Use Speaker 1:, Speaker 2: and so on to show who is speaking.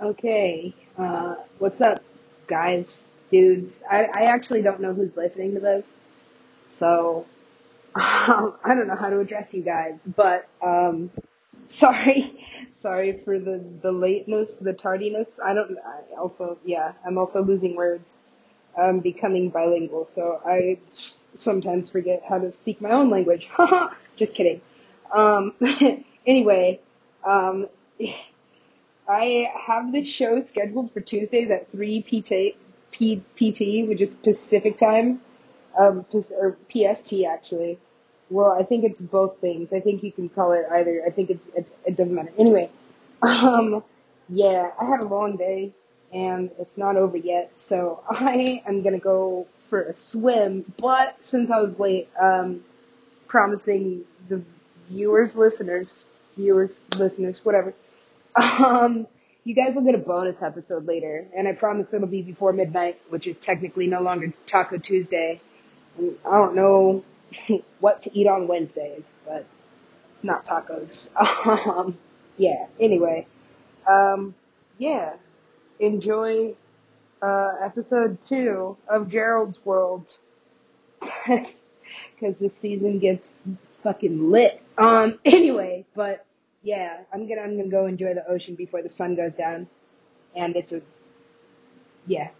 Speaker 1: Okay, uh, what's up, guys, dudes? I, I actually don't know who's listening to this, so um, I don't know how to address you guys, but um, sorry, sorry for the the lateness, the tardiness. I don't. I also, yeah, I'm also losing words. I'm becoming bilingual, so I sometimes forget how to speak my own language. Haha, just kidding. Um, anyway, um, I have this show scheduled for Tuesdays at 3 PT, P, PT, which is Pacific time, um, or PST actually. Well, I think it's both things. I think you can call it either. I think it's, it, it doesn't matter. Anyway, um, yeah, I had a long day and it's not over yet, so I am gonna go for a swim, but since I was late, um, promising the viewers, listeners, viewers, listeners, whatever, um, you guys will get a bonus episode later, and I promise it'll be before midnight, which is technically no longer Taco Tuesday. And I don't know what to eat on Wednesdays, but it's not tacos. Um, yeah. Anyway, um, yeah. Enjoy uh, episode two of Gerald's World because this season gets fucking lit. Um, anyway, but yeah, I'm gonna I'm gonna go enjoy the ocean before the sun goes down, and it's a yeah.